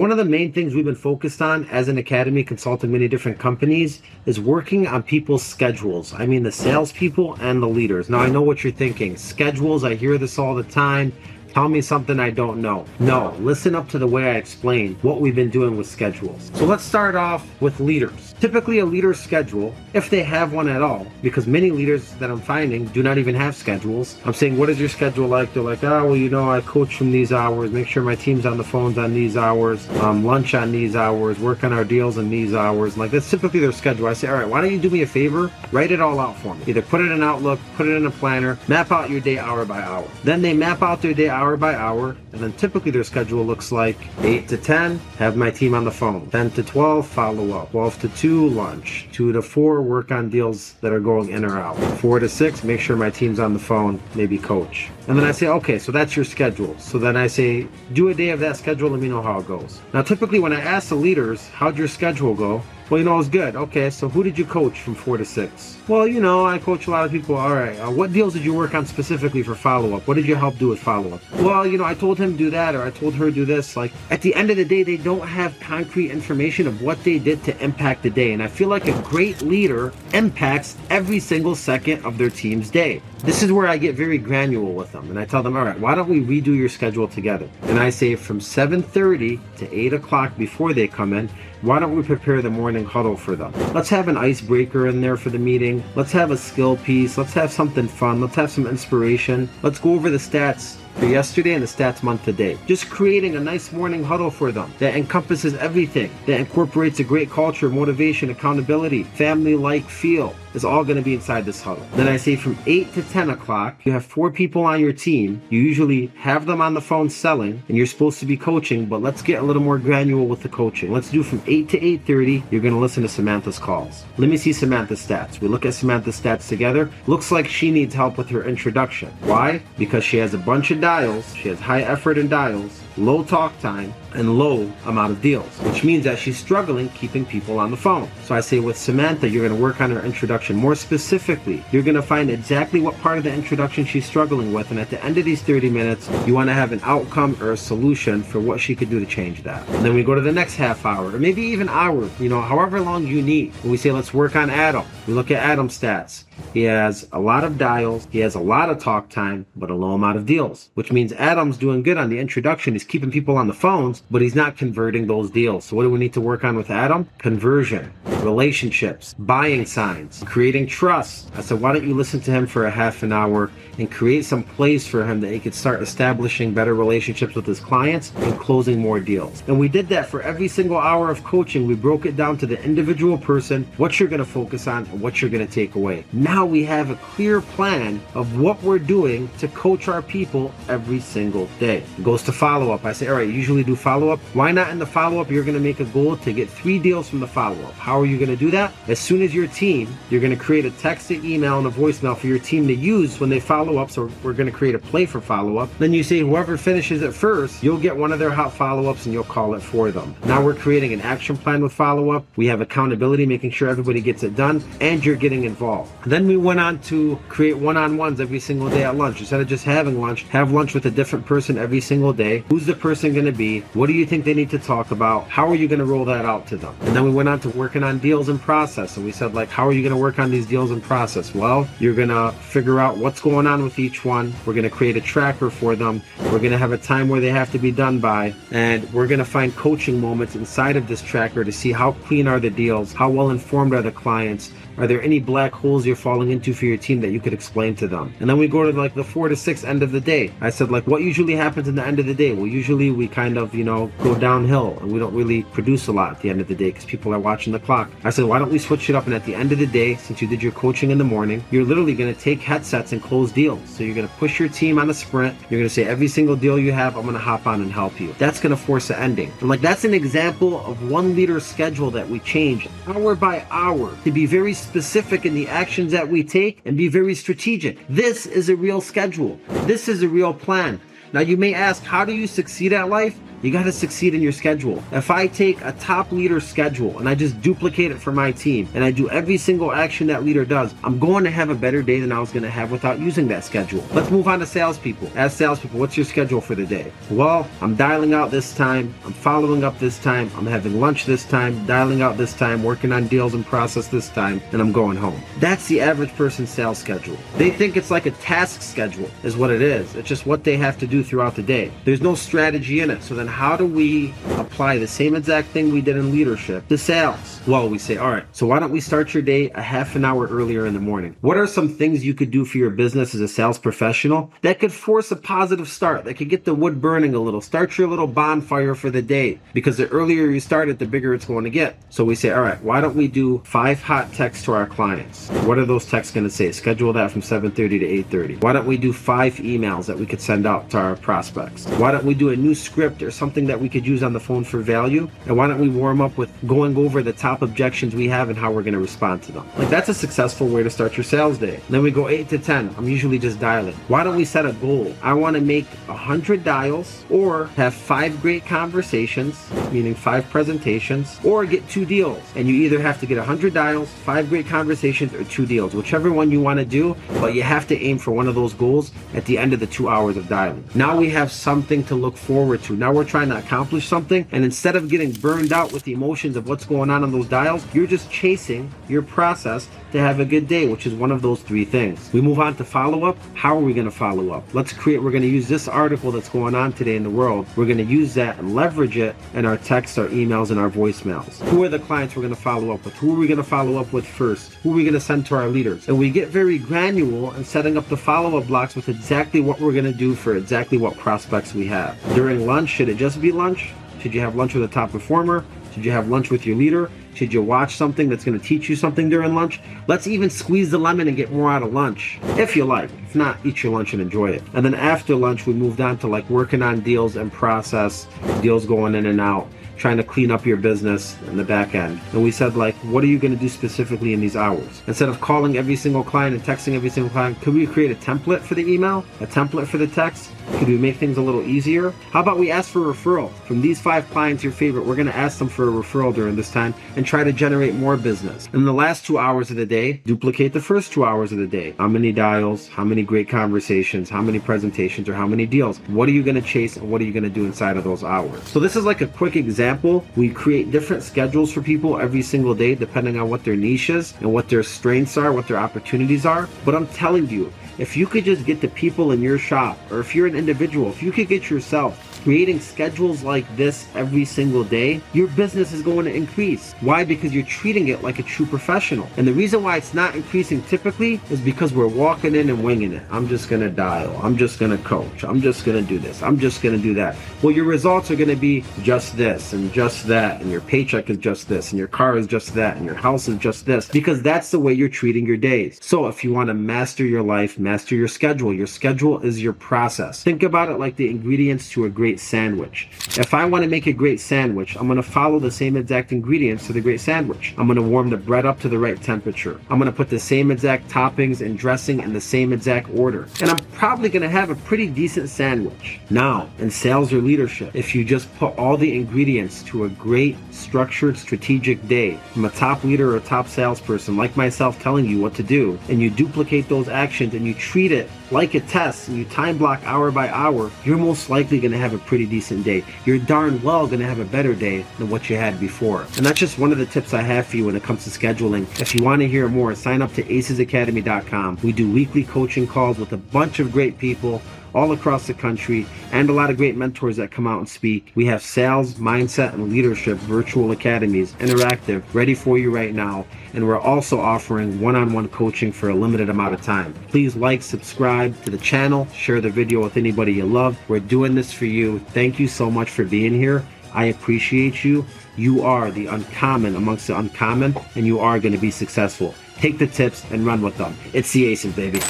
one of the main things we've been focused on as an academy consulting many different companies is working on people's schedules. I mean, the salespeople and the leaders. Now, I know what you're thinking. Schedules, I hear this all the time. Tell me something I don't know. No, listen up to the way I explain what we've been doing with schedules. So let's start off with leaders. Typically, a leader's schedule, if they have one at all, because many leaders that I'm finding do not even have schedules. I'm saying, what is your schedule like? They're like, oh, well, you know, I coach from these hours, make sure my team's on the phones on these hours, um, lunch on these hours, work on our deals in these hours. Like, that's typically their schedule. I say, all right, why don't you do me a favor? Write it all out for me. Either put it in Outlook, put it in a planner, map out your day hour by hour. Then they map out their day hour by hour, and then typically their schedule looks like 8 to 10, have my team on the phone, 10 to 12, follow up, 12 to 2, lunch, 2 to 4, work on deals that are going in or out, 4 to 6, make sure my team's on the phone, maybe coach. And then I say, okay, so that's your schedule. So then I say, do a day of that schedule, let me know how it goes. Now, typically when I ask the leaders, how'd your schedule go? Well, you know, it was good. Okay, so who did you coach from four to six? Well, you know, I coach a lot of people. All right, uh, what deals did you work on specifically for follow up? What did you help do with follow up? Well, you know, I told him do that or I told her do this. Like, at the end of the day, they don't have concrete information of what they did to impact the day. And I feel like a great leader impacts every single second of their team's day. This is where I get very granular with them. And I tell them, all right, why don't we redo your schedule together? And I say from 7.30 to 8 o'clock before they come in, why don't we prepare the morning huddle for them? Let's have an icebreaker in there for the meeting. Let's have a skill piece. Let's have something fun. Let's have some inspiration. Let's go over the stats for yesterday and the stats month today. Just creating a nice morning huddle for them that encompasses everything, that incorporates a great culture, motivation, accountability, family like feel is all going to be inside this huddle. Then I say from 8 to 10 o'clock, you have four people on your team. You usually have them on the phone selling and you're supposed to be coaching, but let's get a little more granular with the coaching. Let's do from 8 to 8.30, you're going to listen to Samantha's calls. Let me see Samantha's stats. We look at Samantha's stats together. Looks like she needs help with her introduction. Why? Because she has a bunch of dials. She has high effort in dials low talk time, and low amount of deals, which means that she's struggling keeping people on the phone. So I say with Samantha, you're going to work on her introduction. More specifically, you're going to find exactly what part of the introduction she's struggling with, and at the end of these 30 minutes, you want to have an outcome or a solution for what she could do to change that. And then we go to the next half hour, or maybe even hour, you know, however long you need. And we say, let's work on Adam. We look at Adam's stats. He has a lot of dials, he has a lot of talk time, but a low amount of deals, which means Adam's doing good on the introduction. He's keeping people on the phones, but he's not converting those deals. So what do we need to work on with Adam? Conversion, relationships, buying signs, creating trust. I said, why don't you listen to him for a half an hour and create some plays for him that he could start establishing better relationships with his clients and closing more deals. And we did that for every single hour of coaching. We broke it down to the individual person, what you're going to focus on and what you're going to take away. Now we have a clear plan of what we're doing to coach our people every single day. It goes to follow up. I say, all right, usually do follow up. Why not in the follow up? You're going to make a goal to get three deals from the follow up. How are you going to do that? As soon as your team, you're going to create a text, an email, and a voicemail for your team to use when they follow up. So we're going to create a play for follow up. Then you say, whoever finishes it first, you'll get one of their hot follow ups and you'll call it for them. Now we're creating an action plan with follow up. We have accountability, making sure everybody gets it done, and you're getting involved. Then we went on to create one on ones every single day at lunch. Instead of just having lunch, have lunch with a different person every single day. The person going to be? What do you think they need to talk about? How are you going to roll that out to them? And then we went on to working on deals and process. And we said, like, how are you going to work on these deals and process? Well, you're going to figure out what's going on with each one. We're going to create a tracker for them. We're going to have a time where they have to be done by. And we're going to find coaching moments inside of this tracker to see how clean are the deals, how well informed are the clients, are there any black holes you're falling into for your team that you could explain to them? And then we go to like the four to six end of the day. I said, like, what usually happens in the end of the day? Well, usually we kind of, you know, go downhill and we don't really produce a lot at the end of the day because people are watching the clock. I said, why don't we switch it up? And at the end of the day, since you did your coaching in the morning, you're literally going to take headsets and close deals. So you're going to push your team on a sprint. You're going to say, every single deal you have, I'm going to hop on and help you. That's going to force an ending. And like, that's an example of one leader's schedule that we changed hour by hour to be very specific in the actions that we take and be very strategic. This is a real schedule. This is a real plan. Now you may ask, how do you succeed at life? You got to succeed in your schedule. If I take a top leader schedule and I just duplicate it for my team and I do every single action that leader does, I'm going to have a better day than I was going to have without using that schedule. Let's move on to salespeople. As salespeople, what's your schedule for the day? Well, I'm dialing out this time, I'm following up this time, I'm having lunch this time, dialing out this time, working on deals and process this time, and I'm going home. That's the average person's sales schedule. They think it's like a task schedule, is what it is. It's just what they have to do throughout the day. There's no strategy in it. So then, how do we apply the same exact thing we did in leadership to sales? Well, we say, all right, so why don't we start your day a half an hour earlier in the morning? What are some things you could do for your business as a sales professional that could force a positive start, that could get the wood burning a little, start your little bonfire for the day? Because the earlier you start it, the bigger it's going to get. So we say, all right, why don't we do five hot texts to our clients? What are those texts going to say? Schedule that from 7:30 to 8:30. Why don't we do five emails that we could send out to our prospects? Why don't we do a new script or something that we could use on the phone for value? And why don't we warm up with going over the top objections we have and how we're going to respond to them? Like that's a successful way to start your sales day. Then we go 8 to 10. I'm usually just dialing. Why don't we set a goal? I want to make 100 dials or have five great conversations, meaning five presentations, or get two deals. And you either have to get 100 dials, five great conversations, or two deals, whichever one you want to do, but you have to aim for one of those goals at the end of the two hours of dialing. Now we have something to look forward to. Now we're trying to accomplish something, and instead of getting burned out with the emotions of what's going on on those dials, you're just chasing your process to have a good day, which is one of those three things. We move on to follow up. How are we going to follow up? Let's create, we're going to use this article that's going on today in the world. We're going to use that and leverage it in our texts, our emails, and our voicemails. Who are the clients we're going to follow up with? Who are we going to follow up with first? Who are we going to send to our leaders? And we get very granular in setting up the follow up blocks with exactly what we're going to do for exactly what prospects we have. During lunch, should it just be lunch? Should you have lunch with a top performer? Should you have lunch with your leader? Should you watch something that's going to teach you something during lunch? Let's even squeeze the lemon and get more out of lunch, if you like. If not, eat your lunch and enjoy it. And then after lunch, we moved on to like working on deals and process, deals going in and out trying to clean up your business in the back end. And we said, like, what are you going to do specifically in these hours? Instead of calling every single client and texting every single client, could we create a template for the email, a template for the text? Could we make things a little easier? How about we ask for referral from these five clients, your favorite? We're going to ask them for a referral during this time and try to generate more business. In the last two hours of the day, duplicate the first two hours of the day. How many dials? How many great conversations? How many presentations? Or how many deals? What are you going to chase and what are you going to do inside of those hours? So this is like a quick example. We create different schedules for people every single day depending on what their niche is and what their strengths are, what their opportunities are. But I'm telling you, if you could just get the people in your shop, or if you're an individual, if you could get yourself creating schedules like this every single day, your business is going to increase. Why? Because you're treating it like a true professional. And the reason why it's not increasing typically is because we're walking in and winging it. I'm just going to dial. I'm just going to coach. I'm just going to do this. I'm just going to do that. Well, your results are going to be just this and just that. And your paycheck is just this. And your car is just that. And your house is just this. Because that's the way you're treating your days. So if you want to master your life, master your schedule. Your schedule is your process. Think about it like the ingredients to a great sandwich. If I want to make a great sandwich, I'm going to follow the same exact ingredients to the great sandwich. I'm going to warm the bread up to the right temperature. I'm going to put the same exact toppings and dressing in the same exact order. And I'm probably going to have a pretty decent sandwich. Now, in sales or leadership, if you just put all the ingredients to a great structured strategic day from a top leader or a top salesperson like myself telling you what to do, and you duplicate those actions and you treat it like a test and you time block hour by hour, you're most likely going to have a pretty decent day. You're darn well going to have a better day than what you had before. And that's just one of the tips I have for you when it comes to scheduling. If you want to hear more, sign up to acezacademy.com. We do weekly coaching calls with a bunch of great people all across the country and a lot of great mentors that come out and speak. We have sales, mindset, and leadership virtual academies, interactive, ready for you right now. And we're also offering one on one coaching for a limited amount of time. Please like, subscribe to the channel, share the video with anybody you love. We're doing this for you. Thank you so much for being here. I appreciate you. You are the uncommon amongst the uncommon, and you are going to be successful. Take the tips and run with them. It's the Acez, baby.